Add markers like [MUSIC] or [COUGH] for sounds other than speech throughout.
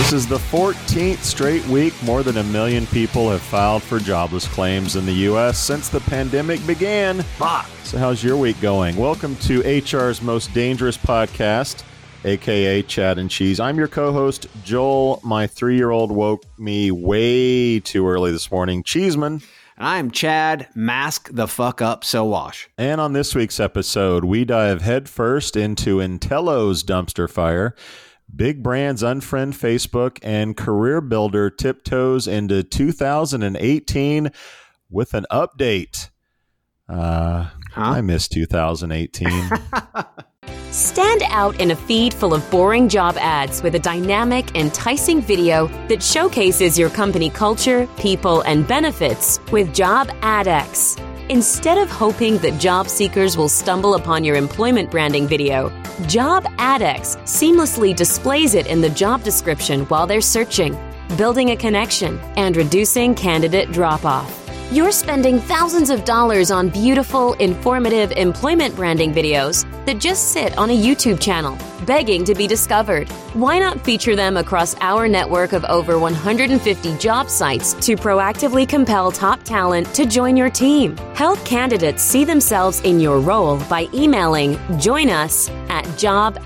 This is the 14th straight week. More than a million people have filed for jobless claims in the U.S. since the pandemic began. Fuck. So, how's your week going? Welcome to HR's Most Dangerous Podcast, aka Chad and Cheese. I'm your co host, Joel. My three year old woke me way too early this morning. Cheeseman. And I'm Chad, mask the fuck up, Sowash. And on this week's episode, we dive headfirst into Entelo's dumpster fire. Big brands unfriend Facebook and CareerBuilder tiptoes into 2018 with an update. Uh, Huh? I miss 2018. [LAUGHS] Stand out in a feed full of boring job ads with a dynamic, enticing video that showcases your company culture, people, and benefits with Job AdX. Instead of hoping that job seekers will stumble upon your employment branding video, Job AdX seamlessly displays it in the job description while they're searching, building a connection and reducing candidate drop off. You're spending thousands of dollars on beautiful, informative employment branding videos that just sit on a YouTube channel, begging to be discovered. Why not feature them across our network of over 150 job sites to proactively compel top talent to join your team? Help candidates see themselves in your role by emailing join us at jobadx.com.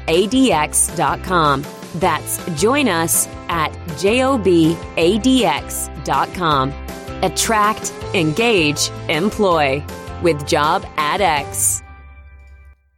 That's join us at jobadx.com. Attract, engage, employ with Job AdX.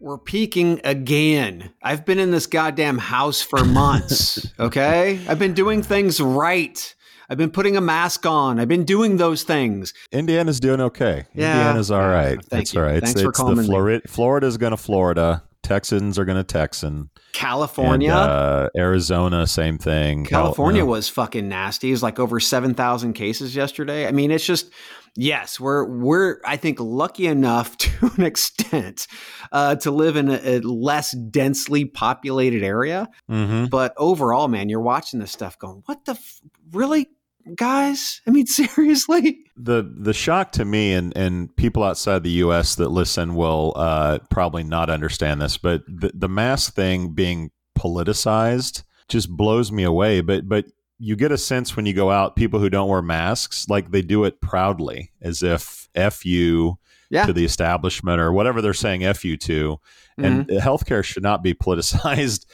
We're peaking again. I've been in this goddamn house for months, [LAUGHS] okay? I've been doing things right. I've been putting a mask on. I've been doing those things. Indiana's doing okay. Yeah. Indiana's all right. Thank it's you. all right. Thanks it's, for it's the calming me. Florida. Florida's going to Florida. Texans are going to Texan. California. And, uh, Arizona, same thing. California no. was fucking nasty. It was like over 7,000 cases yesterday. I mean, it's just yes, we're we're I think lucky enough [LAUGHS] to an extent uh, to live in a, a less densely populated area. Mhm. But overall, man, you're watching this stuff going, what the f- really, guys? I mean, [LAUGHS] seriously? the the shock to me and and people outside the U.S. that listen will uh, probably not understand this, but the the mask thing being politicized just blows me away. But but you get a sense when you go out, people who don't wear masks, like they do it proudly, as if "f you" Yeah. to the establishment or whatever they're saying "f you" to. And healthcare should not be politicized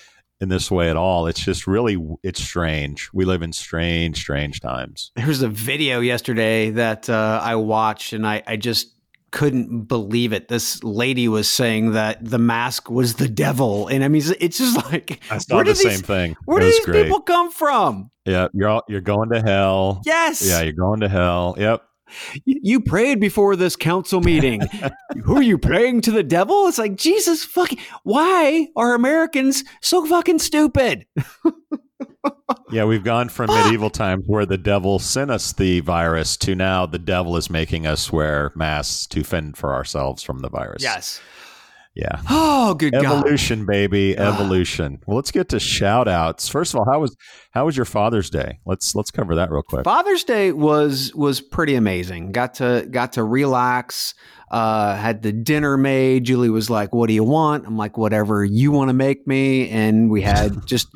in this way at all. It's just really it's strange. We live in strange, strange times. There was a video yesterday that uh, I watched, and I, I just couldn't believe it. This lady was saying that the mask was the devil, and I mean, it's just like [LAUGHS] I saw where the these- same thing. Where do these great. people come from? Yeah, you're all, you're going to hell. Yes. Yeah, you're going to hell. Yep. You prayed before this council meeting. [LAUGHS] Who are you praying to the devil? It's like Jesus fucking. Why are Americans so fucking stupid? [LAUGHS] Yeah, we've gone from medieval times where the devil sent us the virus to now the devil is making us wear masks to fend for ourselves from the virus. Yeah. Oh, good God. Evolution, baby, Ah. evolution. Well, let's get to shout outs. First of all, how was how was your Father's Day? Let's let's cover that real quick. Father's Day was was pretty amazing. Got to got to relax. Uh, had the dinner made. Julie was like, "What do you want?" I'm like, "Whatever you want to make me." And we had [LAUGHS] just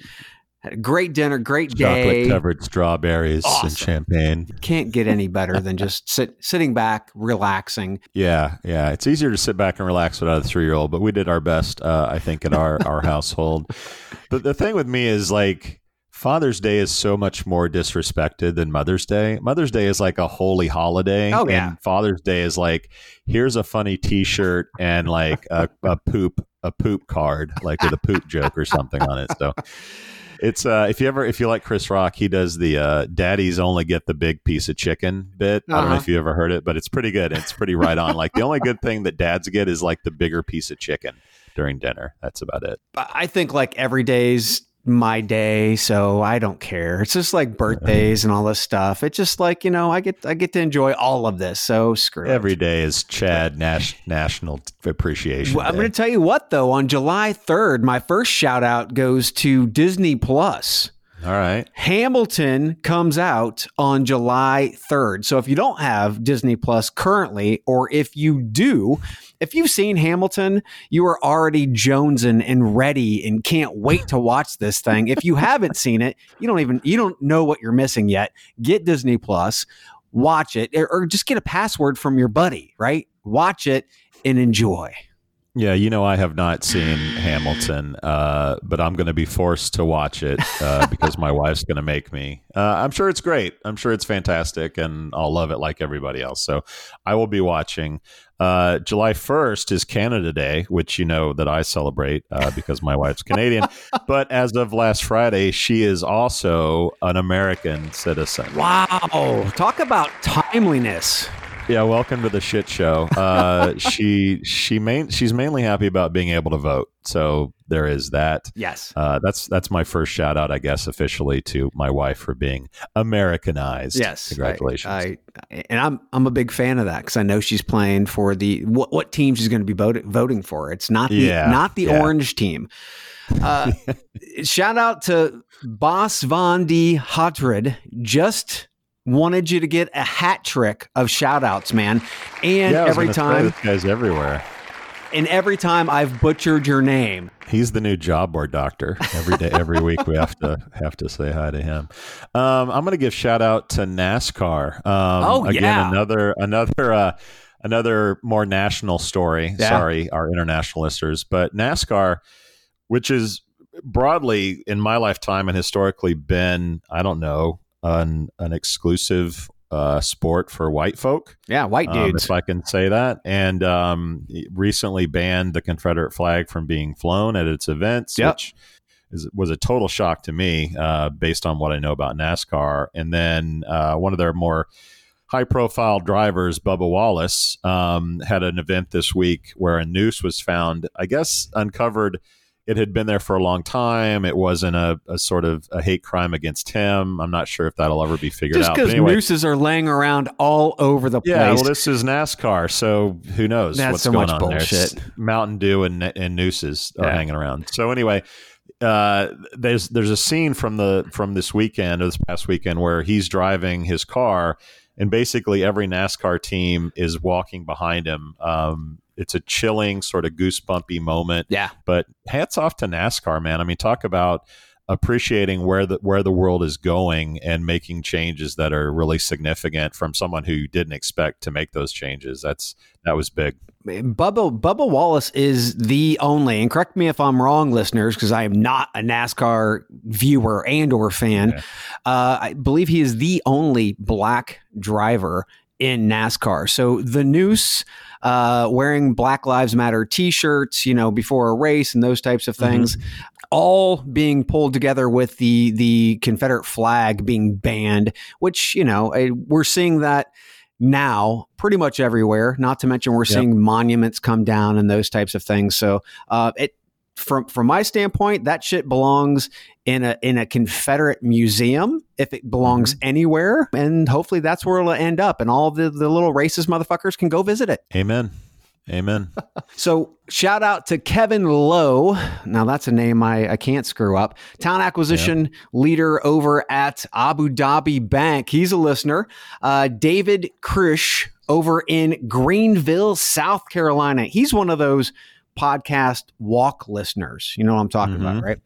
Had a great dinner, great day. Chocolate covered strawberries Awesome. and champagne. Can't get any better than just [LAUGHS] sit, sitting back, relaxing. Yeah, yeah. It's easier to sit back and relax without a three year old, but we did our best, uh, I think, in our, [LAUGHS] our household. But the thing with me is like Father's Day is so much more disrespected than Mother's Day. Mother's Day is like a holy holiday. Oh, yeah. And Father's Day is like, here's a funny t shirt and like a, a poop, a poop card, like with a poop joke or something on it. So [LAUGHS] it's uh if you ever if you like Chris Rock, he does the uh daddies only get the big piece of chicken bit. I don't know Uh-huh. if you ever heard it, but it's pretty good. It's pretty right on. Like the only good thing that dads get is like the bigger piece of chicken during dinner. That's about it. But I think like every day's my day, so I don't care. It's just like birthdays and all this stuff. It's just like you know, I get I get to enjoy all of this. So screw Every it. day is Chad Nash National Appreciation. Well, I'm going to tell you what though. On July 3rd, my first shout out goes to Disney Plus. All right. Hamilton comes out on July 3rd. So if you don't have Disney Plus currently, or if you do, if you've seen Hamilton, you are already jonesing and ready and can't wait to watch this thing. If you haven't [LAUGHS] seen it, you don't even you don't know what you're missing yet. Get Disney Plus, watch it, or, or just get a password from your buddy, right? Watch it and enjoy. Yeah, you know I have not seen Hamilton, uh, but I'm going to be forced to watch it uh, because my wife's going to make me. Uh, I'm sure it's great. I'm sure it's fantastic, and I'll love it like everybody else. So I will be watching. Uh, July 1st is Canada Day, which you know that I celebrate uh, because my wife's Canadian. [LAUGHS] but as of last Friday, she is also an American citizen. Wow, talk about timeliness. Yeah, welcome to the shit show. Uh, [LAUGHS] she she main she's mainly happy about being able to vote. So there is that. Yes. Uh, that's that's my first shout out, I guess, officially to my wife for being Americanized. Yes, congratulations. I, I, and I'm I'm a big fan of that because I know she's playing for the what, what team she's going to be vote, voting for. It's not the Yeah, not the yeah. orange team. Uh, [LAUGHS] shout out to Bas van de Haterd. Just wanted you to get a hat trick of shout outs, man. And yeah, every time, this guy's everywhere. and every time I've butchered your name. He's the new job board doctor. Every day, every week, we have to have to say hi to him. Um, I'm going to give shout out to NASCAR. Um, Oh, again, yeah. another another uh, another more national story. Yeah. Sorry, our international listeners, but NASCAR, which is broadly in my lifetime and historically been, I don't know, an an exclusive uh, sport for white folk Yeah, white um, dudes. if I can say that. And um, recently banned the Confederate flag from being flown at its events, Yep. which is, was a total shock to me uh, based on what I know about NASCAR. And then uh, one of their more high profile drivers, Bubba Wallace, um, had an event this week where a noose was found, I guess, uncovered. It had been there for a long time. It wasn't a, a sort of a hate crime against him. I'm not sure if that'll ever be figured Just out. But because anyway, nooses are laying around all over the yeah, place. well, this is NASCAR, so who knows That's what's so going on there? bullshit. It's Mountain Dew and, and nooses are hanging around. So anyway, uh, there's there's a scene from the from this weekend or this past weekend where he's driving his car, and basically every NASCAR team is walking behind him. Um, it's a chilling, sort of goosebumpy moment. yeah. But hats off to NASCAR, man. I mean, talk about appreciating where the where the world is going and making changes that are really significant from someone who didn't expect to make those changes. That's that was big. Bubba Bubba Wallace is the only, and correct me if I'm wrong, listeners, because I am not a NASCAR viewer and or fan. Yeah. Uh, I believe he is the only black driver in NASCAR. So the noose, uh, wearing Black Lives Matter T-shirts, you know, before a race and those types of things, all being pulled together with the the Confederate flag being banned, which you know we're seeing that now pretty much everywhere. Not to mention we're Yep. seeing monuments come down and those types of things. So uh, it from from my standpoint, that shit belongs in a in a Confederate museum if it belongs anywhere, and hopefully that's where it'll end up, and all the the little racist motherfuckers can go visit it. Amen. Amen. [LAUGHS] So shout out to Kevin Lowe. Now that's a name I, I can't screw up. Town acquisition leader over at Abu Dhabi Bank. He's a listener. Uh, David Krish over in Greenville, South Carolina. He's one of those podcast walk listeners. You know what I'm talking about, Mhm. right?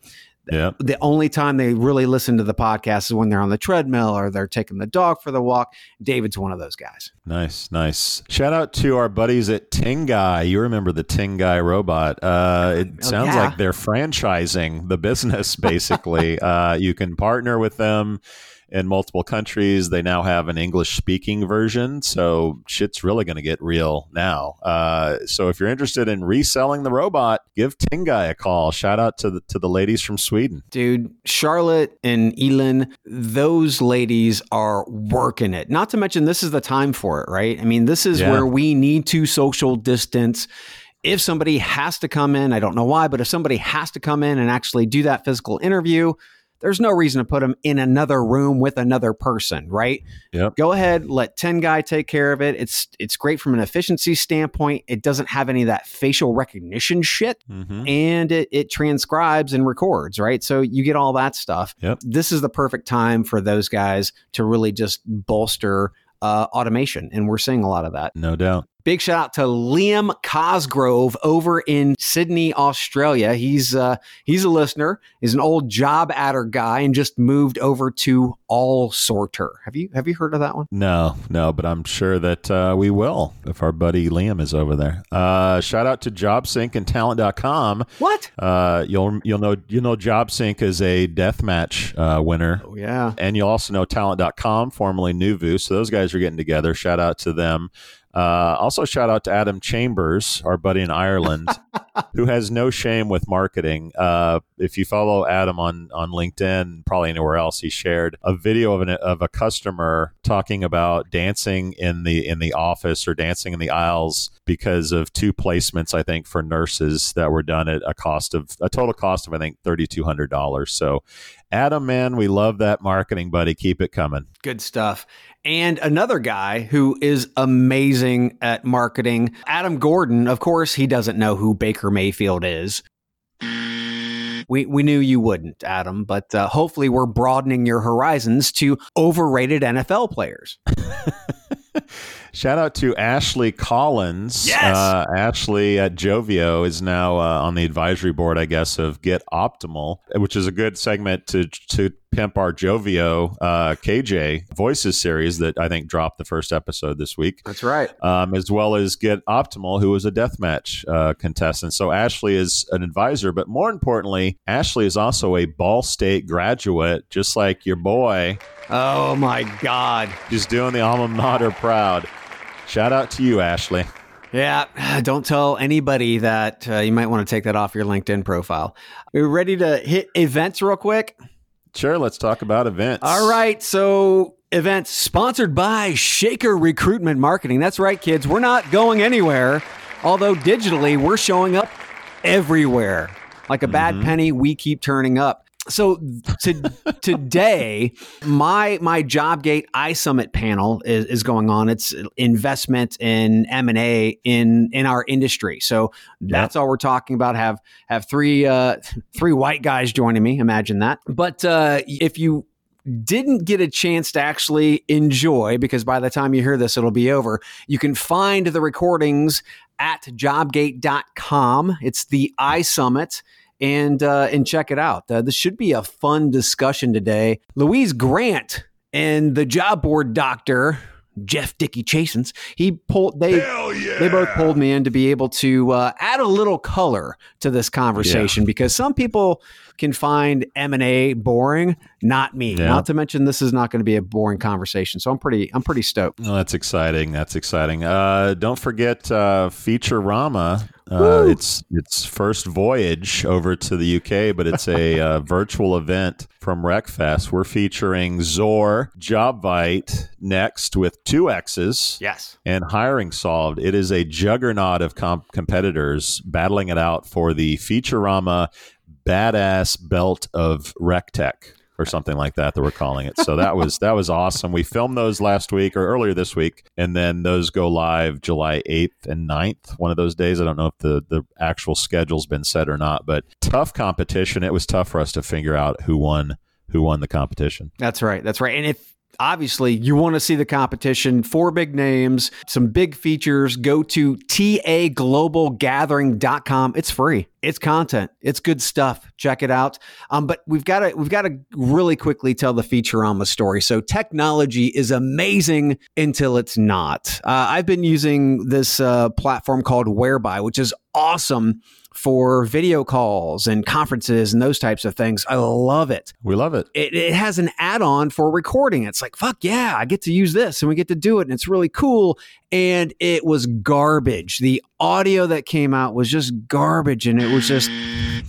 Yeah. The only time they really listen to the podcast is when they're on the treadmill or they're taking the dog for the walk. David's one of those guys. Nice, nice. Shout out to our buddies at Tengai. You remember the Tengai robot? Uh, it Oh, sounds yeah. like they're franchising the business. Basically, [LAUGHS] uh, you can partner with them in multiple countries. They now have an English speaking version, so shit's really going to get real now. Uh, so if you're interested in reselling the robot, give Tengai a call. Shout out to the to the ladies from Sweden. Dude, Charlotte and Elin, those ladies are working it. Not to mention, this is the time for it, right? I mean, this is Yeah. where we need to social distance. If somebody has to come in, I don't know why, but if somebody has to come in and actually do that physical interview, there's no reason to put them in another room with another person, right? Yep. Go ahead, let Tengai take care of it. It's it's great from an efficiency standpoint. It doesn't have any of that facial recognition shit Mm-hmm. and it, it transcribes and records, right? So you get all that stuff. Yep. This is the perfect time for those guys to really just bolster uh, automation. And we're seeing a lot of that. No doubt. Big shout out to Liam Cosgrove over in Sydney, Australia. He's uh, he's a listener. He's an old JobAdder guy and just moved over to Allsorter. Have you have you heard of that one? No, no, but I'm sure that uh, we will if our buddy Liam is over there. Uh, shout out to JobSync and Talent.com. What? Uh, you'll you'll know you know JobSync is a deathmatch uh, winner, Oh yeah. and you'll also know Talent.com, formerly Neuvoo. So those guys are getting together. Shout out to them. Uh, also, shout out to Adam Chambers, our buddy in Ireland, [LAUGHS] who has no shame with marketing. Uh, if you follow Adam on on LinkedIn, probably anywhere else, he shared a video of an of a customer talking about dancing in the in the office or dancing in the aisles because of two placements, I think, for nurses that were done at a cost of a total cost of I think thirty two hundred dollars. So, Adam, man, we love that marketing, buddy. Keep it coming. Good stuff. And another guy who is amazing at marketing, Adam Gordon. Of course, he doesn't know who Baker Mayfield is. We, we knew you wouldn't, Adam, but uh, hopefully we're broadening your horizons to overrated NFL players. [LAUGHS] Shout out to Ashley Collins. Yes! Uh, Ashley at Jovio is now uh, on the advisory board, I guess, of Get Optimal, which is a good segment to to pimp our Jovio uh, KJ Voices series that I think dropped the first episode this week. That's right. Um, as well as Get Optimal, who was a deathmatch uh, contestant. So Ashley is an advisor, but more importantly, Ashley is also a Ball State graduate, just like your boy. Oh my God. She's doing the alma mater proud. Shout out to you, Ashley. Yeah, [SIGHS] don't tell anybody that uh, you might want to take that off your LinkedIn profile. Are you ready to hit events real quick? Sure, let's talk about events. All right. So, events sponsored by Shaker Recruitment Marketing. That's right, kids. We're not going anywhere. Although digitally, we're showing up everywhere. Like a bad mm-hmm. penny, we keep turning up. So to, today, my my Jobg8 iSummit panel is, is going on. It's investment in M and A in in our industry. So that's all we're talking about. Have have three uh, three white guys joining me. Imagine that. But uh, if you didn't get a chance to actually enjoy, because by the time you hear this, it'll be over, you can find the recordings at jobg8.com. It's the iSummit. And uh, and check it out. Uh, this should be a fun discussion today. Louise Triance and the job board doctor Jeff Dickey Chasins. He pulled they they both pulled me in to be able to uh, add a little color to this conversation because some people can find M and A boring. Not me. Yeah. Not to mention this is not going to be a boring conversation. So I'm pretty I'm pretty stoked. Well, that's exciting. That's exciting. Uh, don't forget uh, Featurama. Uh, it's its first voyage over to the UK, but it's a [LAUGHS] uh, virtual event from RecFest. We're featuring XOR, Jobvite Nexxt with two X's. Yes. and HiringSolved. It is a juggernaut of comp- competitors battling it out for the Featurama badass belt of RecTech or something like that that we're calling it. So that was [LAUGHS] that was awesome. We filmed those last week or earlier this week, and then those go live July 8th and 9th, one of those days. I don't know if the the actual schedule's been set or not, but tough competition. It was tough for us to figure out who won who won the competition. That's right. That's right. And if obviously you want to see the competition. Four big names some big features. Go to taglobalgathering.com it's free. It's content. It's good stuff. Check it out. Um, but we've got to we've got to really quickly tell the featurama story. So technology is amazing until it's not. Uh, i've been using this uh, platform called whereby which is awesome for video calls and conferences and those types of things. I love it. We love it. It, it has an add on for recording. It's like, fuck yeah, I get to use this and we get to do it. And it's really cool. And it was garbage. The audio that came out was just garbage. And it was just,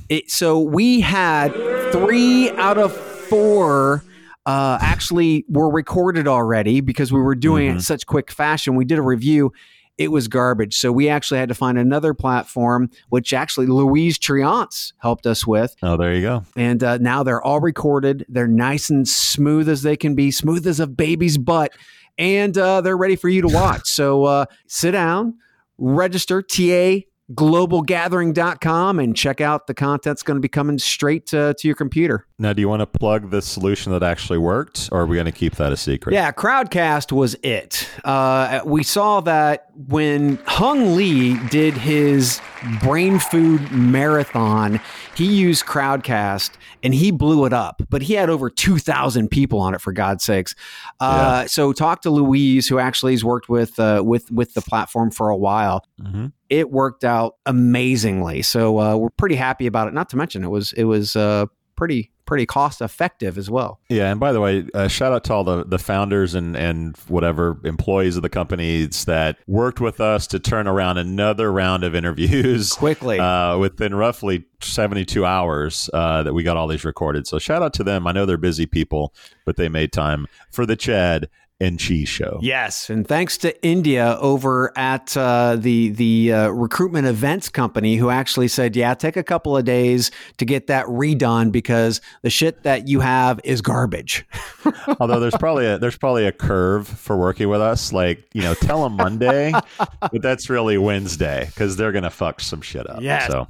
it. so we had three out of four uh, actually were recorded already because we were doing mm-hmm. it in such quick fashion. We did a review it was garbage. So we actually had to find another platform, which actually Louise Triance helped us with. Oh, there you go. And uh, now they're all recorded. They're nice and smooth as they can be, smooth as a baby's butt. And uh, they're ready for you to watch. so uh, sit down, register TA globalgathering.com and check out the content that's going to be coming straight to, to your computer. Now, do you want to plug the solution that actually worked, or are we going to keep that a secret? Yeah, Crowdcast was it. Uh, we saw that when Hung Lee did his brain food marathon, he used Crowdcast and he blew it up, but he had over 2,000 people on it, for God's sakes. Uh, yeah. So talk to Louise, who actually has worked with, uh, with, with the platform for a while. Mm-hmm it worked out amazingly. So uh, we're pretty happy about it. Not to mention it was it was uh, pretty pretty cost effective as well. Yeah, and by the way, uh, shout out to all the, the founders and and whatever employees of the companies that worked with us to turn around another round of interviews [LAUGHS] quickly uh, within roughly 72 hours uh, that we got all these recorded. So shout out to them. I know they're busy people, but they made time for the Chad and Cheese Show. Yes, and thanks to India over at uh, the the uh, recruitment events company who actually said, "Yeah, take a couple of days to get that redone because the shit that you have is garbage." [LAUGHS] Although there's probably a there's probably a curve for working with us. Like you know, tell them Monday, [LAUGHS] but that's really Wednesday because they're gonna fuck some shit up. Yeah. So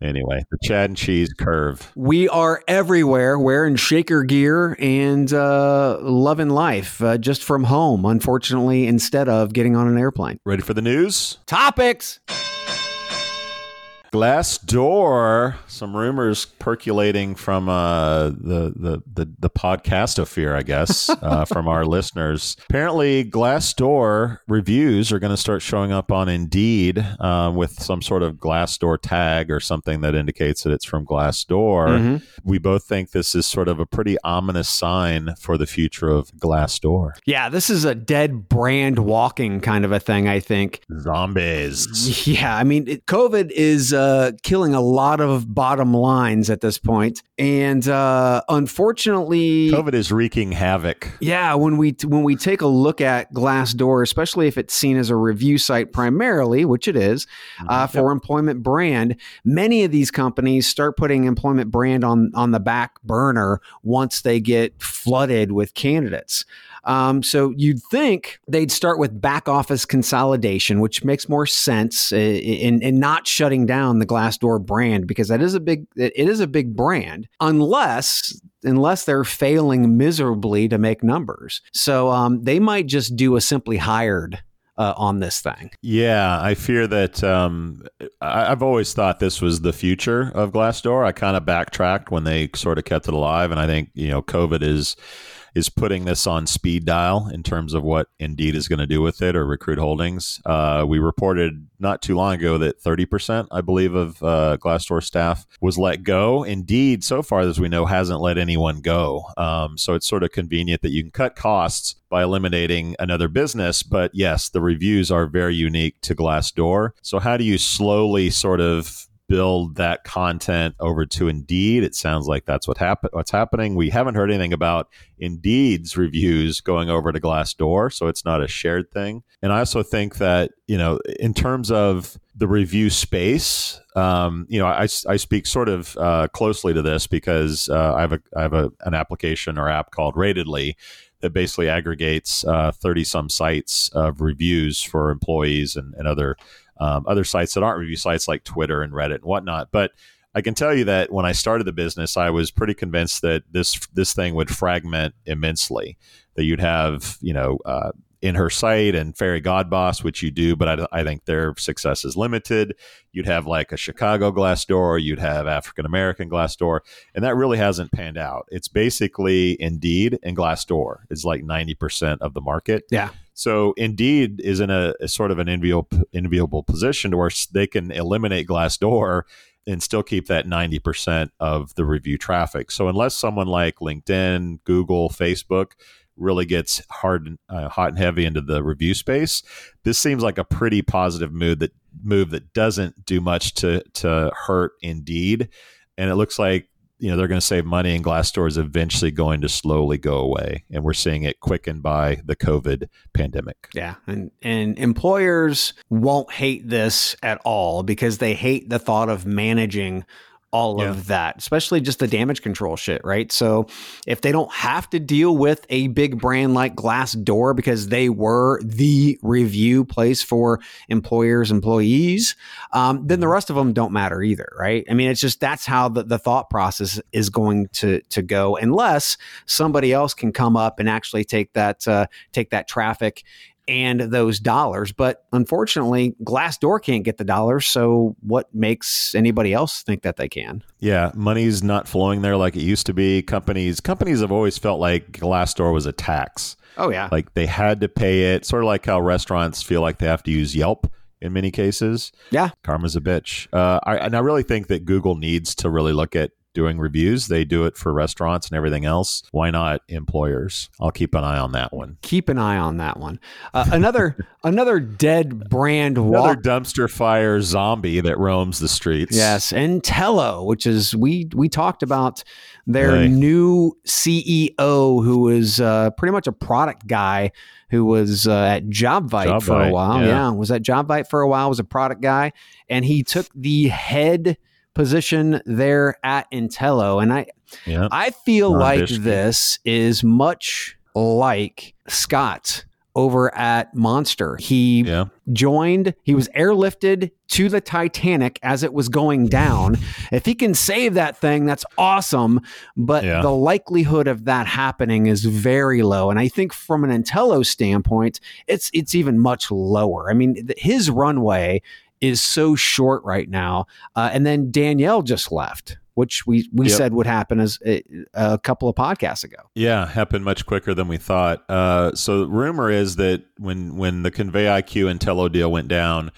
Anyway, the Chad and Cheese curve. We are everywhere wearing shaker gear and uh, loving life uh, just from home, unfortunately, instead of getting on an airplane. Ready for the news? Topics. Glassdoor, some rumors percolating from uh, the, the the the podcastosphere, I guess, [LAUGHS] uh, from our listeners. Apparently, Glassdoor reviews are going to start showing up on Indeed uh, with some sort of Glassdoor tag or something that indicates that it's from Glassdoor. Mm-hmm. We both think this is sort of a pretty ominous sign for the future of Glassdoor. Yeah, this is a dead brand walking kind of a thing. I think zombies. Yeah, I mean, it, COVID is uh, killing a lot of bottom lines at this point, and uh, unfortunately, COVID is wreaking havoc. Yeah, when we when we take a look at Glassdoor, especially if it's seen as a review site primarily, which it is, uh, mm-hmm. for yep. employment brand, many of these companies start putting employment brand on on the back burner once they get flooded with candidates. Um, so you'd think they'd start with back office consolidation, which makes more sense uh, in, in not shutting down the Glassdoor brand because that is a big it is a big brand unless unless they're failing miserably to make numbers. So um, they might just do a SimplyHired uh, on this thing. Yeah, I fear that um, I, have always thought this was the future of Glassdoor. I kind of backtracked when they sort of kept it alive, and I think you know COVID is is putting this on speed dial in terms of what Indeed is going to do with it or Recruit Holdings. Uh, we reported not too long ago that 30%, I believe, of uh, Glassdoor staff was let go. Indeed, so far as we know, hasn't let anyone go. Um, so it's sort of convenient that you can cut costs by eliminating another business. But yes, the reviews are very unique to Glassdoor. So how do you slowly sort of build that content over to Indeed. It sounds like that's what happen- what's happening. We haven't heard anything about Indeed's reviews going over to Glassdoor, so it's not a shared thing. And I also think that, you know, in terms of the review space, um, you know, I, I speak sort of uh, closely to this because uh, I have, a, I have a, an application or app called Ratedly that basically aggregates 30 uh, some sites of reviews for employees and, and other um, other sites that aren't review sites like Twitter and Reddit and whatnot. But I can tell you that when I started the business, I was pretty convinced that this this thing would fragment immensely. That you'd have, you know, uh, InHerSight and Fairygodboss which you do, but I, I, think their success is limited. You'd have like a Chicago Glassdoor, you'd have African American Glassdoor, and that really hasn't panned out. It's basically Indeed and Glassdoor is like 90% of the market. Yeah. So Indeed is in a, a sort of an enviable, enviable position to where they can eliminate Glassdoor and still keep that 90% of the review traffic. So unless someone like LinkedIn, Google, Facebook really gets hard, uh, hot and heavy into the review space, this seems like a pretty positive move that move that doesn't do much to to hurt Indeed, and it looks like you know they're going to save money and Glassdoor is eventually going to slowly go away. And we're seeing it quickened by the covid pandemic. Yeah. And and employers won't hate this at all because they hate the thought of managing all yeah. of that, especially just the damage control shit, right? So if they don't have to deal with a big brand like Glassdoor because they were the review place for employers, employees, um, then the mm-hmm. rest of them don't matter either, right? I mean, it's just that's how the, the thought process is going to to go, unless somebody else can come up and actually take that uh, take that traffic and those dollars. But unfortunately, Glassdoor can't get the dollars. So what makes anybody else think that they can? Yeah, money's not flowing there like it used to be. Companies companies have always felt like Glassdoor was a tax. Oh yeah, like they had to pay it. Sort of like how restaurants feel like they have to use Yelp in many cases. Yeah, karma's a bitch. Uh, I, and I really think that Google needs to really look at doing reviews. They do it for restaurants and everything else. Why not employers? I'll keep an eye on that one. Keep an eye on that one. Uh, another [LAUGHS] another dead brand another walk- dumpster fire zombie that roams the streets. Yes, Entelo, which is we we talked about their hey. new CEO who is uh, pretty much a product guy who was uh, at JobVite, JobVite for a while. Yeah. yeah, was at JobVite for a while. Was a product guy, and he took the head position there at Entelo. And I yep. I feel like this is much like Scott over at Monster. He yeah. joined, he was airlifted to the Titanic as it was going down. if he can save that thing, that's awesome. But yeah. the likelihood of that happening is very low. And I think from an Entelo standpoint, it's it's even much lower. I mean, his runway is so short right now. Uh, and then Danielle just left, which we we yep. said would happen as a, a, couple of podcasts ago. Yeah, happened much quicker than we thought. Uh, so rumor is that when when the Convey IQ Entelo deal went down.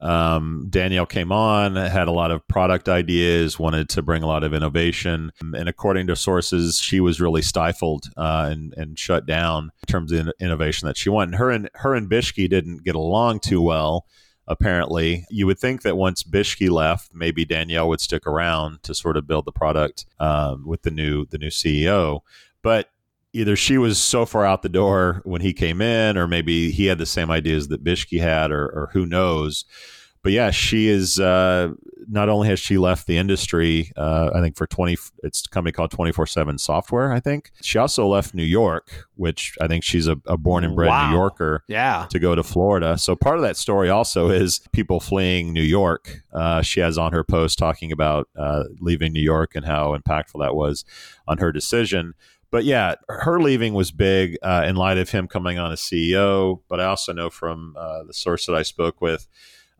Um, Danielle came on, had a lot of product ideas, wanted to bring a lot of innovation, and according to sources, she was really stifled uh, and and shut down in terms of innovation that she wanted. Her and her and Bischke didn't get along too well apparently. You would think that once Bischke left, maybe Danielle would stick around to sort of build the product um, with the new the new CEO. But either she was so far out the door when he came in, or maybe he had the same ideas that Bischke had, or, or who knows but yeah, she is uh, not only has she left the industry, uh, I think for 20, it's a company called 24 7 Software, I think. She also left New York, which I think she's a, a born and bred wow. New Yorker yeah. to go to Florida. So part of that story also is people fleeing New York. Uh, she has on her post talking about uh, leaving New York and how impactful that was on her decision but yeah, her leaving was big uh, in light of him coming on as CEO. But I also know from uh, the source that I spoke with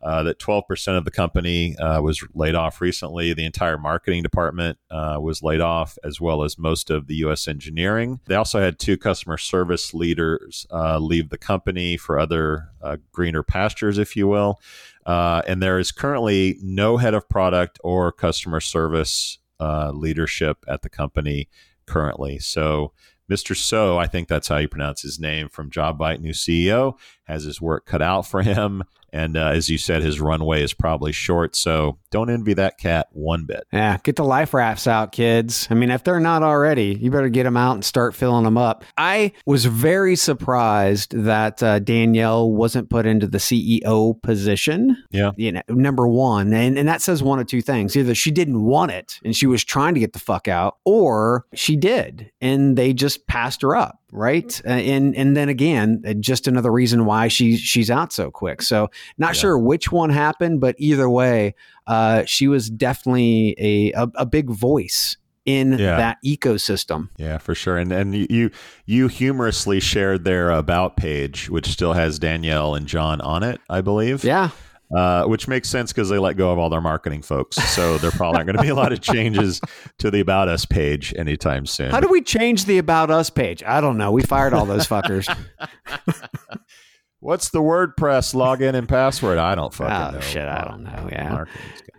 uh, that 12% of the company uh, was laid off recently. The entire marketing department uh, was laid off, as well as most of the U.S. engineering. They also had two customer service leaders uh, leave the company for other uh, greener pastures, if you will. And there is currently no head of product or customer service leadership at the company currently. So, Mr. So, I think that's how you pronounce his name from JobVite, new CEO, has his work cut out for him. And uh, as you said, his runway is probably short. So don't envy that cat one bit. Yeah, get the life rafts out, kids. I mean, if they're not already, you better get them out and start filling them up. I was very surprised that uh, Danielle wasn't put into the CEO position. Yeah. You know, number one. And, and that says one of two things either she didn't want it and she was trying to get the fuck out, or she did and they just passed her up right? Uh, and and then again, uh, just another reason why she she's out so quick. So not yeah. sure which one happened, but either way, uh, she was definitely a, a, a big voice in yeah. that ecosystem. Yeah, for sure. And and you you humorously shared their about page, which still has Danielle and John on it, I believe. Yeah. Uh, which makes sense because they let go of all their marketing folks. So there probably aren't going to be a lot of changes to the About Us page anytime soon. How do we change the About Us page? I don't know. We fired all those fuckers. [LAUGHS] What's the WordPress login and password? I don't fucking oh, know. Shit, I don't know. Yeah.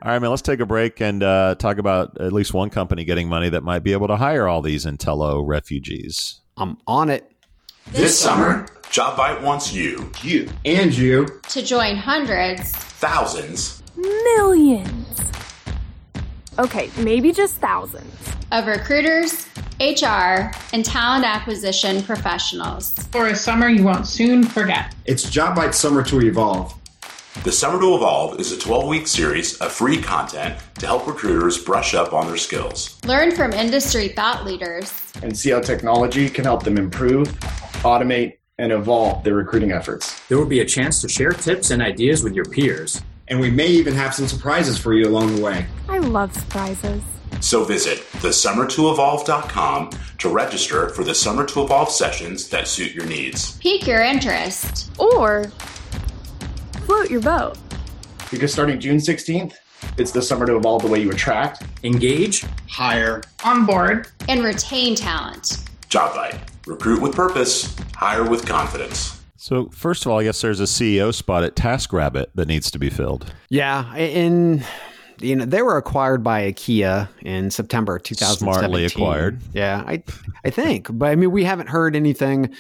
All right, man. Let's take a break and uh, talk about at least one company getting money that might be able to hire all these Entelo refugees. I'm on it. This summer, Jobvite wants you, you, and you to join hundreds, thousands, millions. Okay, maybe just thousands of recruiters, HR, and talent acquisition professionals for a summer you won't soon forget. It's Jobvite Summer to Evolve. The Summer to Evolve is a 12 week series of free content to help recruiters brush up on their skills. Learn from industry thought leaders and see how technology can help them improve automate, and evolve their recruiting efforts. There will be a chance to share tips and ideas with your peers. And we may even have some surprises for you along the way. I love surprises. So visit thesummertoevolve.com to register for the Summer to Evolve sessions that suit your needs. Pique your interest. Or float your boat. Because starting June 16th, it's the summer to evolve the way you attract, engage, hire, onboard, and retain talent. Job Jobvite. Recruit with purpose, hire with confidence. So, first of all, I guess there's a CEO spot at TaskRabbit that needs to be filled. Yeah, in you know they were acquired by IKEA in September 2017. Smartly acquired. Yeah, I I think, but I mean we haven't heard anything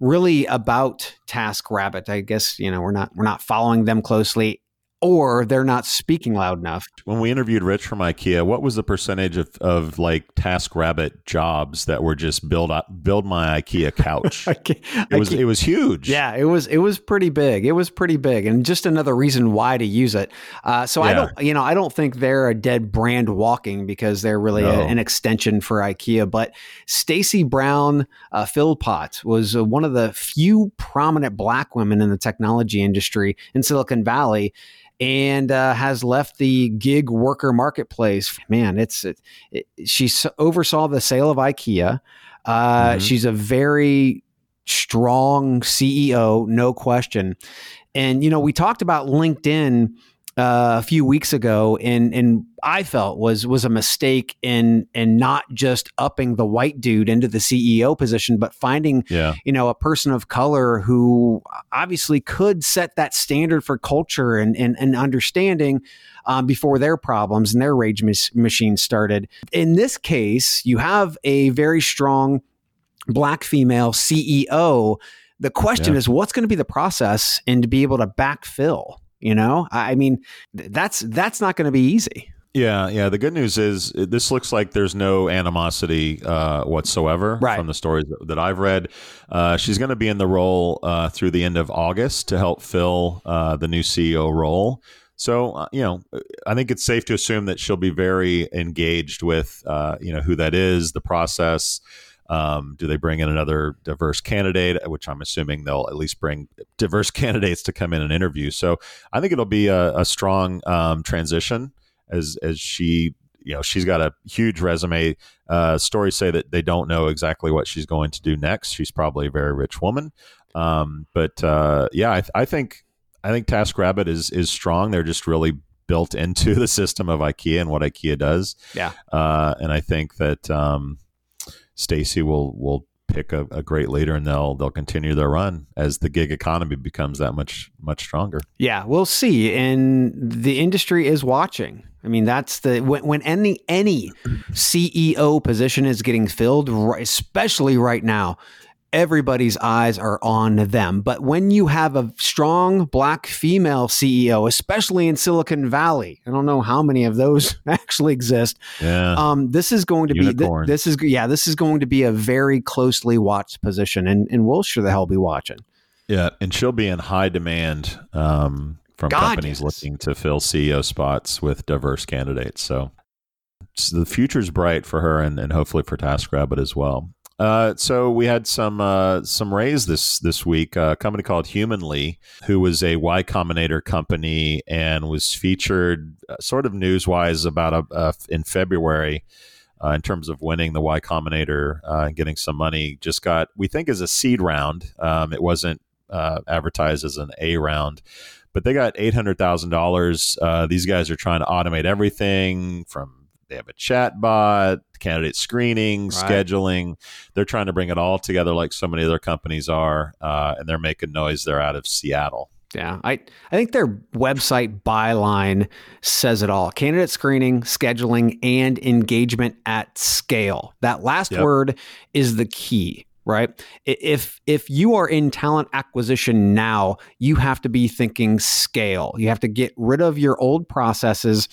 really about TaskRabbit. I guess you know we're not we're not following them closely or they're not speaking loud enough. When we interviewed Rich from IKEA, what was the percentage of, of like TaskRabbit jobs that were just build build my IKEA couch? [LAUGHS] it was it was huge. Yeah, it was it was pretty big. It was pretty big, and just another reason why to use it. Uh, so yeah. I don't you know I don't think they're a dead brand walking because they're really no. a, an extension for IKEA. But Stacy Brown uh, Philpott was uh, one of the few prominent Black women in the technology industry in Silicon Valley and uh, has left the gig worker marketplace. Man, it's it, it, she oversaw the sale of IKEA. Uh, mm-hmm. She's a very strong CEO, no question. And you know, we talked about LinkedIn uh, a few weeks ago, and and I felt was was a mistake in in not just upping the white dude into the CEO position, but finding yeah. you know a person of color who obviously could set that standard for culture and and, and understanding. Um, before their problems and their rage machine started. In this case, you have a very strong black female CEO. The question yeah. is, what's going to be the process and to be able to backfill? You know, I mean, that's that's not going to be easy. Yeah, yeah. The good news is this looks like there's no animosity uh, whatsoever right. from the stories that I've read. Uh, she's going to be in the role uh, through the end of August to help fill uh, the new CEO role. So, uh, you know, I think it's safe to assume that she'll be very engaged with, uh, you know, who that is, the process, um, do they bring in another diverse candidate, which I'm assuming they'll at least bring diverse [LAUGHS] candidates to come in and interview. So I think it'll be a, a strong um, transition as as she you know she's got a huge resume. Uh, stories say that they don't know exactly what she's going to do next. She's probably a very rich woman, um, but uh, yeah, I, I, think I think TaskRabbit is is strong. They're just really built [LAUGHS] into the system of IKEA and what IKEA does. Yeah, uh, and I think that um, Stacy will will pick a, a, great leader and they'll they'll continue their run as the gig economy becomes that much much stronger. Yeah, we'll see. And the industry is watching. I mean, that's the when, when any any CEO position is getting filled, especially right now, everybody's eyes are on them. But when you have a strong black female CEO, especially in Silicon Valley, I don't know how many of those [LAUGHS] actually exist. Yeah. Um, this is going to Unicorn. be this is yeah, this is going to be a very closely watched position, and and we'll sure the hell be watching. Yeah, and she'll be in high demand um, from God, companies yes. looking to fill CEO spots with diverse candidates. So, so the future's bright for her, and, and hopefully for TaskRabbit as well. Uh, so we had some uh, some raise this this week. a company called Humanly, who was a Y Combinator company and was featured uh, sort of newswise about a, uh, in February. Uh, in terms of winning the Y Combinator uh, and getting some money, just got we think is a seed round. Um, it wasn't advertised as an A round, but they got eight hundred thousand dollars. These guys are trying to automate everything from they have a chat bot, candidate screening, right. scheduling. They're trying to bring it all together like so many other companies are, uh, and they're making noise. They're out of Seattle. Yeah, I, I think their website byline says it all candidate screening, scheduling, and engagement at scale. That last yep. word is the key right if if you are in talent acquisition now you have to be thinking scale you have to get rid of your old processes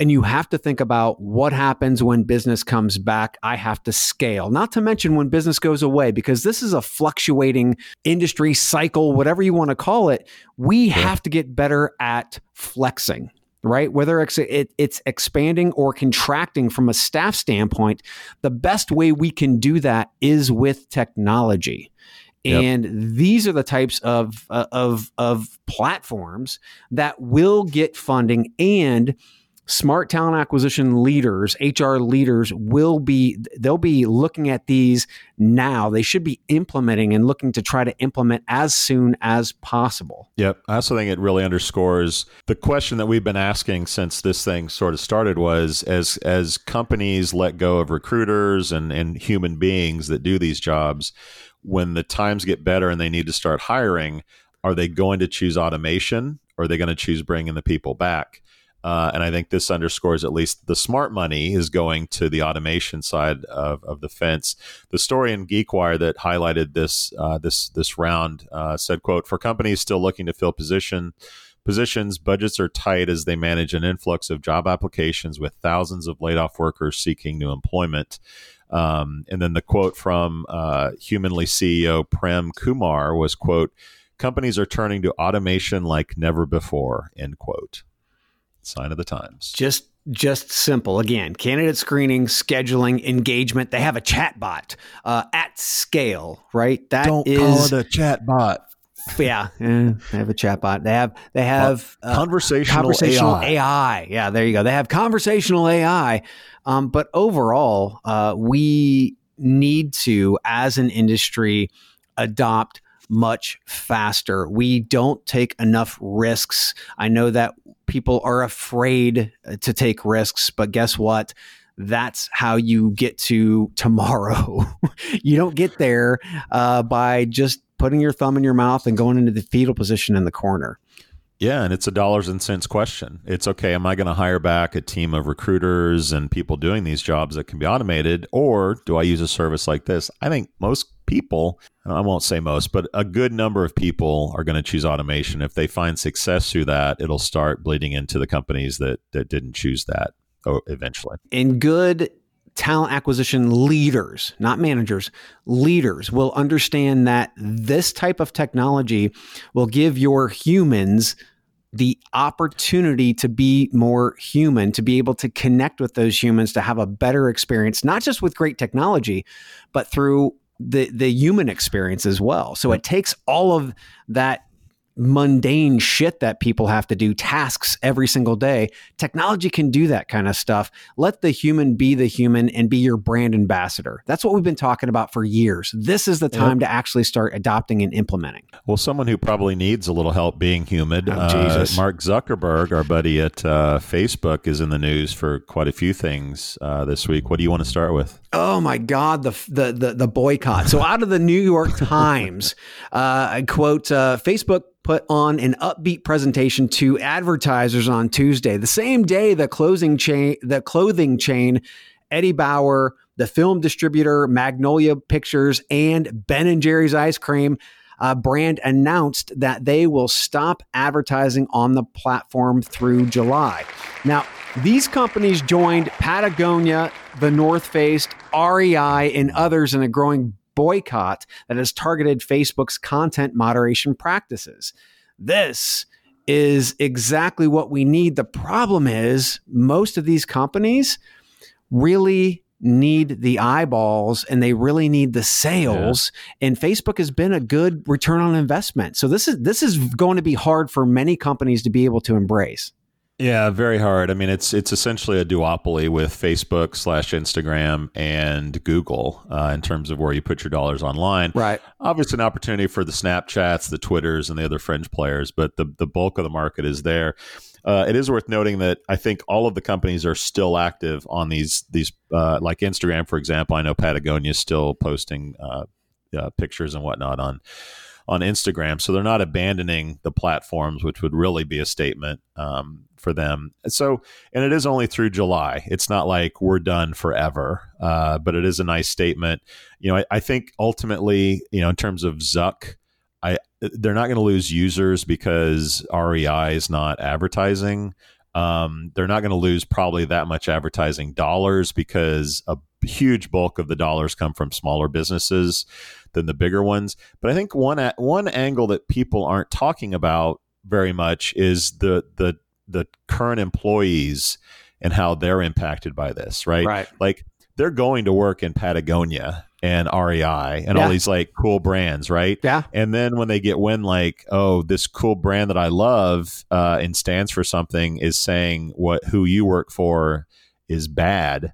and you have to think about what happens when business comes back. I have to scale, not to mention when business goes away, because this is a fluctuating industry cycle, whatever you want to call it. We have to get better at flexing right? Whether it's, it, it's expanding or contracting from a staff standpoint, the best way we can do that is with technology. Yep. And these are the types of, uh, of, of platforms that will get funding and smart talent acquisition leaders, HR leaders will be they'll be looking at these now. They should be implementing and looking to try to implement as soon as possible. Yep. I also think it really underscores the question that we've been asking since this thing sort of started was as as companies let go of recruiters and, and human beings that do these jobs, when the times get better and they need to start hiring, are they going to choose automation or are they going to choose bringing the people back? Uh, and I think this underscores at least the smart money is going to the automation side of, of the fence. The story in GeekWire that highlighted this uh, this this round uh, said, "quote For companies still looking to fill position positions, budgets are tight as they manage an influx of job applications with thousands of laid off workers seeking new employment." Um, and then the quote from uh, Humanly CEO Prem Kumar was, "quote Companies are turning to automation like never before." End quote sign of the times. Just just simple. Again, candidate screening, scheduling, engagement. They have a chat bot uh, at scale, right? That Don't is, call it a chat bot. [LAUGHS] Yeah, yeah, they have a chat bot. They have they have uh, conversational, conversational AI. AI. Yeah, there you go. They have conversational AI. Um, but overall, uh, we need to, as an industry, adopt much faster. We don't take enough risks. I know that people are afraid uh, to take risks, but guess what? That's how you get to tomorrow. [LAUGHS] you don't get there uh, by just putting your thumb in your mouth and going into the fetal position in the corner. Yeah, and it's a dollars and cents question. It's okay, am I going to hire back a team of recruiters and people doing these jobs that can be automated, or do I use a service like this? I think most people, Uh, I won't say most, but a good number of people are going to choose automation. If they find success through that, it'll start bleeding into the companies that, that didn't choose that eventually. And good talent acquisition leaders, not managers, leaders will understand that this type of technology will give your humans the opportunity to be more human, to be able to connect with those humans, to have a better experience, not just with great technology, but through the the human experience as well. So it takes all of that mundane shit that people have to do, tasks every single day. Technology can do that kind of stuff. Let the human be the human and be your brand ambassador. That's what we've been talking about for years. This is the time yep. to actually start adopting and implementing. Well, someone who probably needs a little help being human, oh, uh, Mark Zuckerberg, our buddy at uh, Facebook, is in the news for quite a few things uh, this week. What do you want to start with? Oh my God, the the the, the boycott. So out of the New York [LAUGHS] Times, uh, I quote: uh, Facebook put on an upbeat presentation to advertisers on Tuesday, the same day the clothing chain, the clothing chain, Eddie Bauer, the film distributor Magnolia Pictures, and Ben and Jerry's ice cream uh, brand announced that they will stop advertising on the platform through July. Now, these companies joined Patagonia, the North Face, REI, and others in a growing boycott that has targeted Facebook's content moderation practices. This is exactly what we need. The problem is, most of these companies really need the eyeballs and they really need the sales yeah. and Facebook has been a good return on investment. So this is this is going to be hard for many companies to be able to embrace. Yeah, very hard. I mean, it's it's essentially a duopoly with Facebook slash Instagram and Google uh, in terms of where you put your dollars online. Right. Obviously, an opportunity for the Snapchats, the Twitters, and the other fringe players, but the the bulk of the market is there. Uh, it is worth noting that I think all of the companies are still active on these these uh, like Instagram, for example. I know Patagonia is still posting uh, pictures and whatnot on on Instagram, so they're not abandoning the platforms, which would really be a statement. Um, for them. So, and it is only through July. It's not like we're done forever, uh, but it is a nice statement. You know, I, I, think ultimately, you know, in terms of Zuck, I they're not going to lose users because REI is not advertising. Um, they're not going to lose probably that much advertising dollars because a huge bulk of the dollars come from smaller businesses than the bigger ones. But I think one one angle that people aren't talking about very much is the the the current employees and how they're impacted by this, right? Right. Like they're going to work in Patagonia and REI and yeah. all these like cool brands, right? Yeah. And then when they get wind, like, oh, this cool brand that I love uh, and stands for something is saying what who you work for is bad.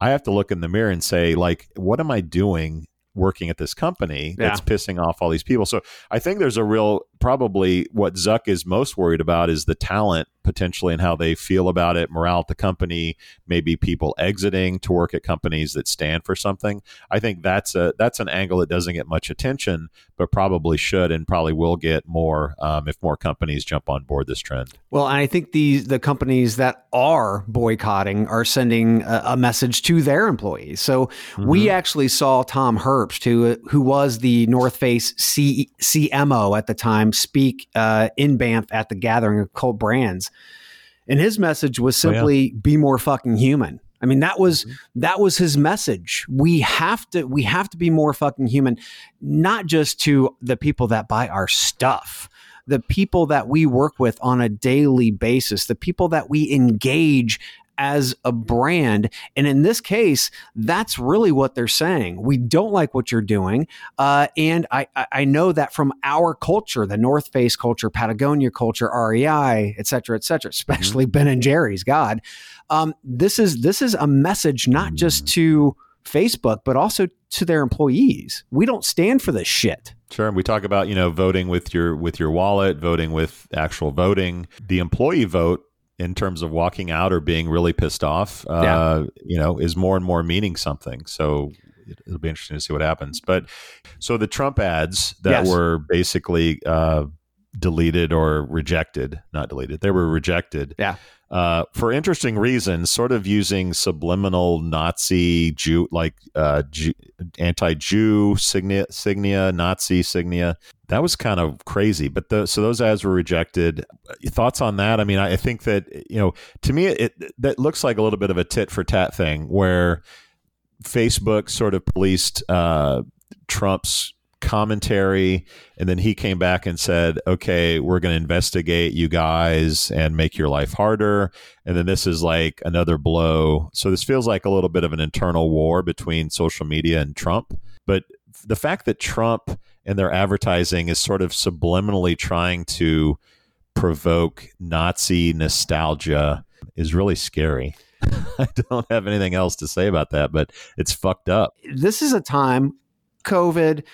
I have to look in the mirror and say, like, what am I doing working at this company that's pissing off all these people? So I think there's a real probably what Zuck is most worried about is the talent potentially and how they feel about it, morale at the company, maybe people exiting to work at companies that stand for something. I think that's a that's an angle that doesn't get much attention, but probably should and probably will get more um, if more companies jump on board this trend. Well, and I think these the companies that are boycotting are sending a, a message to their employees. So mm-hmm. we actually saw Tom Herbst, who who was the North Face C, CMO at the time, speak uh, in Banff at the gathering of Cult Brands and his message was simply oh, yeah. be more fucking human. I mean that was mm-hmm. that was his message. We have to we have to be more fucking human, not just to the people that buy our stuff, the people that we work with on a daily basis, the people that we engage as a brand. And in this case, that's really what they're saying. We don't like what you're doing. Uh, and I, I know that from our culture, the North Face culture, Patagonia culture, REI, et cetera, et cetera, especially mm-hmm. Ben and Jerry's, God, um, this is this is a message not just to Facebook, but also to their employees. We don't stand for this shit. Sure. and We talk about, you know, voting with your with your wallet, voting with actual voting. The employee vote in terms of walking out or being really pissed off, uh, yeah. you know, is more and more meaning something. So it'll be interesting to see what happens. But so the Trump ads that yes. were basically uh, deleted or rejected, not deleted, they were rejected. Yeah. Uh, for interesting reasons, sort of using subliminal Nazi Jew, like uh, Jew, anti-Jew signia, signia, Nazi signia. That was kind of crazy. But the, so those ads were rejected. Thoughts on that? I mean, I, I think that you know, to me, it that looks like a little bit of a tit for tat thing where Facebook sort of policed uh, Trump's commentary and then he came back and said okay we're going to investigate you guys and make your life harder and then this is like another blow so this feels like a little bit of an internal war between social media and trump but the fact that trump and their advertising is sort of subliminally trying to provoke nazi nostalgia is really scary [LAUGHS] I don't have anything else to say about that, but it's fucked up. This is a time COVID,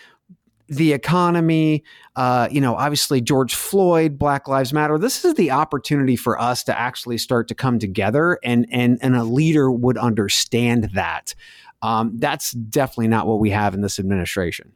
the economy, uh, you know, obviously George Floyd, Black Lives Matter. This is the opportunity for us to actually start to come together, and and and a leader would understand that. Um, that's definitely not what we have in this administration.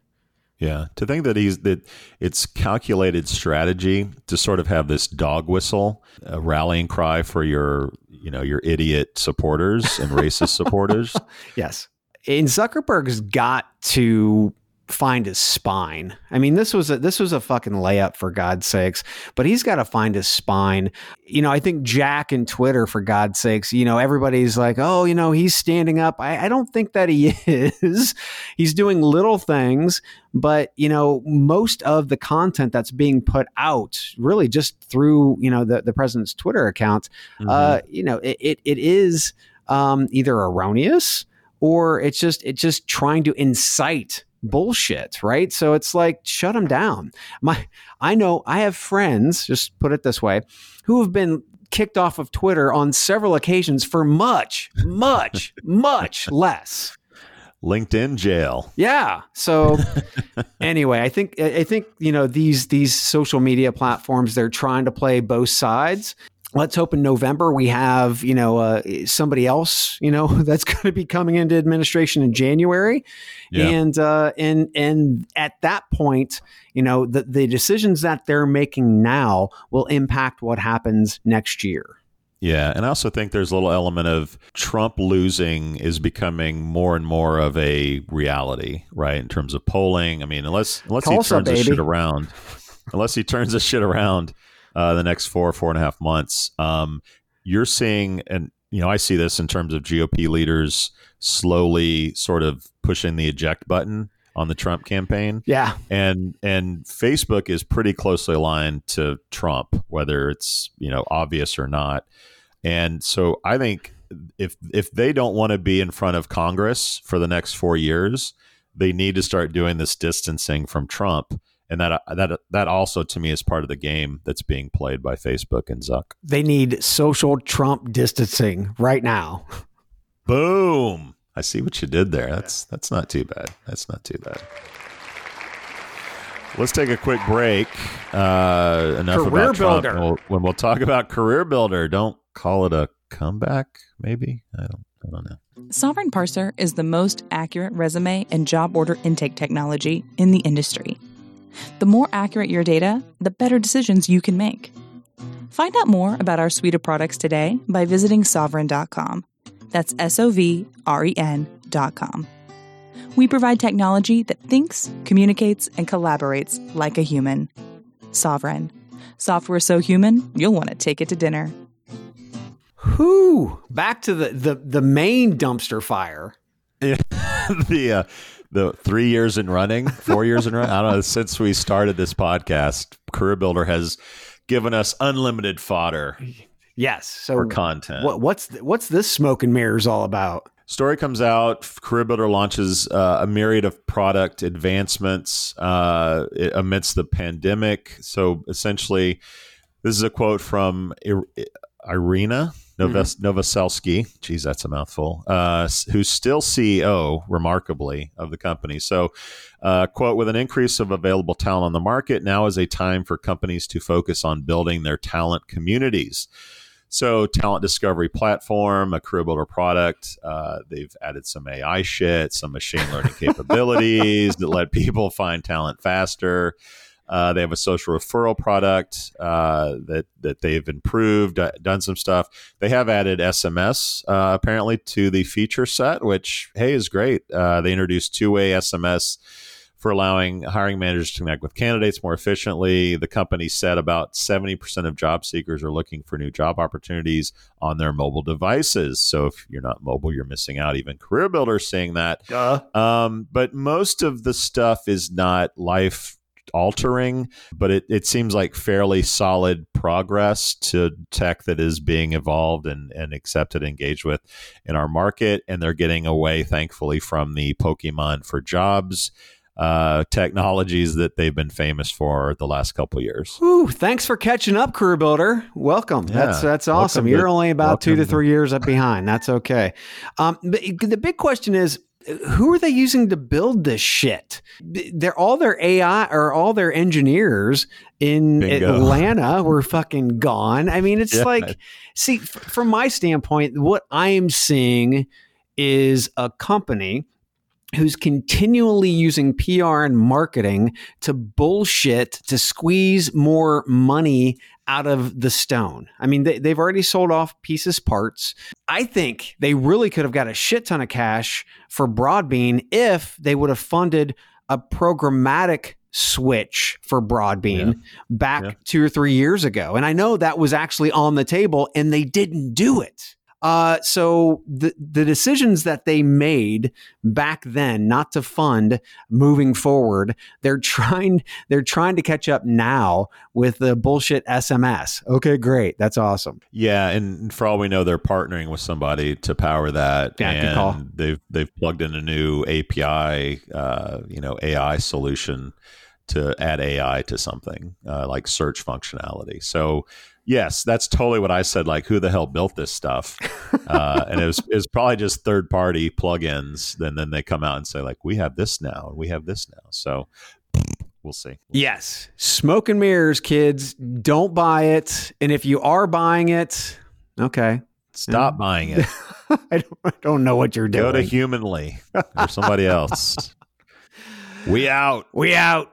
Yeah, to think that he's that it's calculated strategy to sort of have this dog whistle, a rallying cry for your you know your idiot supporters and racist supporters. [LAUGHS] Yes, and Zuckerberg's got to find his spine. I mean, this was a this was a fucking layup for God's sakes. But he's got to find his spine. You know, I think Jack and Twitter, for God's sakes, you know, everybody's like, oh, you know, he's standing up. I, I don't think that he [LAUGHS] is. he's doing little things, but you know, most of the content that's being put out, really, just through you know the the president's Twitter account, mm-hmm. uh, you know, it, it, it is um, either erroneous or it's just it's just trying to incite bullshit, right? So it's like shut them down. My I know I have friends, just put it this way, who have been kicked off of Twitter on several occasions for much, much, [LAUGHS] much less. LinkedIn jail. Yeah. So [LAUGHS] anyway, I think I think you know these these social media platforms they're trying to play both sides. Let's hope in November we have you know uh, somebody else you know [LAUGHS] that's going to be coming into administration in January, Yeah. and uh, and and at that point you know the the decisions that they're making now will impact what happens next year. Yeah, and I also think there's a little element of Trump losing is becoming more and more of a reality, right? In terms of polling. I mean, unless unless Tulsa, he turns this baby. shit around, unless he turns this shit around uh, the next four four and a half months, um, you're seeing, and you know, I see this in terms of GOP leaders slowly sort of pushing the eject button on the Trump campaign Yeah. and and Facebook is pretty closely aligned to Trump, whether it's you know obvious or not. And so I think if if they don't want to be in front of Congress for the next four years, they need to start doing this distancing from Trump. And that that that also to me is part of the game that's being played by Facebook and Zuck. They need social Trump distancing right now. Boom! I see what you did there. That's that's not too bad. That's not too bad. Let's take a quick break. Uh, enough Career about Trump. We'll- when we'll talk about CareerBuilder, don't call it a comeback. Maybe I don't. I don't know. Sovren Parser is the most accurate resume and job order intake technology in the industry. The more accurate your data, the better decisions you can make. Find out more about our suite of products today by visiting sovren.com. That's S O V R E N.com. We provide technology that thinks, communicates, and collaborates like a human. Sovren. Software so human, you'll want to take it to dinner. Whoo! Back to the the the main dumpster fire. [LAUGHS] the uh, the three years in running, four years in running. I don't know. Since we started this podcast, CareerBuilder has given us unlimited fodder Yes. So for content. what, what's what's this smoke and mirrors all about? Story comes out. CareerBuilder launches uh, a myriad of product advancements uh, amidst the pandemic. So essentially, this is a quote from I- Irina Novas- Novoselsky. Geez, that's a mouthful. Uh, who's still CEO, remarkably, of the company. So, uh, quote: With an increase of available talent on the market, now is a time for companies to focus on building their talent communities. So, talent discovery platform, a CareerBuilder product. Uh, they've added some AI shit, some machine learning [LAUGHS] capabilities that let people find talent faster. Uh, they have a social referral product uh, that that they've improved, uh, done some stuff. They have added SMS uh, apparently to the feature set, which hey is great. Uh, they introduced two way SMS for allowing hiring managers to connect with candidates more efficiently. The company said about 70% of job seekers are looking for new job opportunities on their mobile devices. So if you're not mobile, you're missing out. Even CareerBuilder is saying that. Um, but most of the stuff is not life altering, but it, it seems like fairly solid progress to tech that is being evolved and, and accepted, engaged with in our market. And they're getting away, thankfully, from the Pokemon for jobs uh, technologies that they've been famous for the last couple of years. Whew, thanks for catching up, CareerBuilder. Welcome. That's Yeah. that's awesome. Welcome You're to- only about two to three years up behind. That's okay. Um, but the big question is, who are they using to build this shit? They're all their AI or all their engineers in Bingo. Atlanta were fucking gone. I mean, it's Yeah. like, see, f- from my standpoint, what I am seeing is a company who's continually using PR and marketing to bullshit to squeeze more money out of the stone. I mean, they, they've already sold off pieces parts. I think they really could have got a shit ton of cash for Broadbean if they would have funded a programmatic switch for Broadbean back Yeah. two or three years ago. And I know that was actually on the table and they didn't do it. Uh, so the the decisions that they made back then not to fund moving forward, they're trying they're trying to catch up now with the bullshit SMS. Okay, great, that's awesome. Yeah, and for all we know, they're partnering with somebody to power that, Yeah, and call. they've they've plugged in a new API, uh, you know, AI solution to add AI to something uh, like search functionality. So. Yes, that's totally what I said. Like, who the hell built this stuff? Uh, and it was, it was probably just third party plugins. Then then they come out and say like, we have this now, and we have this now. So we'll see. Yes, smoke and mirrors, kids. Don't buy it, and if you are buying it, okay, Stop buying it. [LAUGHS] I don't, I don't know what you're doing. Go to Humanly or somebody else. [LAUGHS] we out. we out.